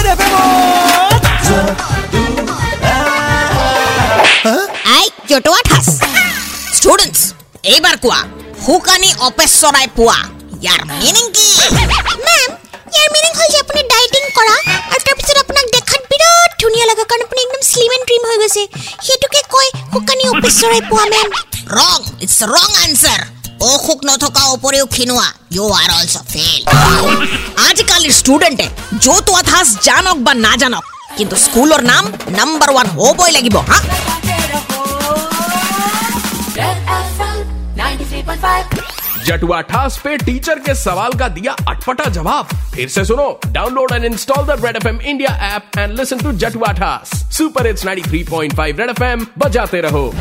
Red FM আই জটোৱা ঠাচ ষ্টুডেণ্টছ এইবাৰ কোৱা শুকানি অপেশ্বৰাই পোৱা ইয়াৰ মিনিং কি মেম ইয়াৰ মিনিং হ'ল যে আপুনি ডাইটিং কৰা আৰু তাৰপিছত আপোনাক দেখাত বিৰাট ধুনীয়া লাগে কাৰণ আপুনি একদম শ্লিম এণ্ড ট্ৰিম হৈ গৈছে সেইটোকে কয় শুকানী অপেশ্বৰাই পোৱা মেম ৰং ইটছ ৰং আনচাৰ অসুখ নথকা উপৰিও খিনোৱা ইউ আৰ অলছ ফেইল आजकल स्टूडेंट है जो तो अथास जानक बा ना जानक। किंतु स्कूल और नाम नंबर वन हो बोई लगी बो हाँ? जटुआ ठास पे टीचर के सवाल का दिया अटपटा जवाब। फिर से सुनो download and install the red FM India app and listen to जटुआ ठास। सुपर इट्स 93.5 रेड एफएम बजाते रहो।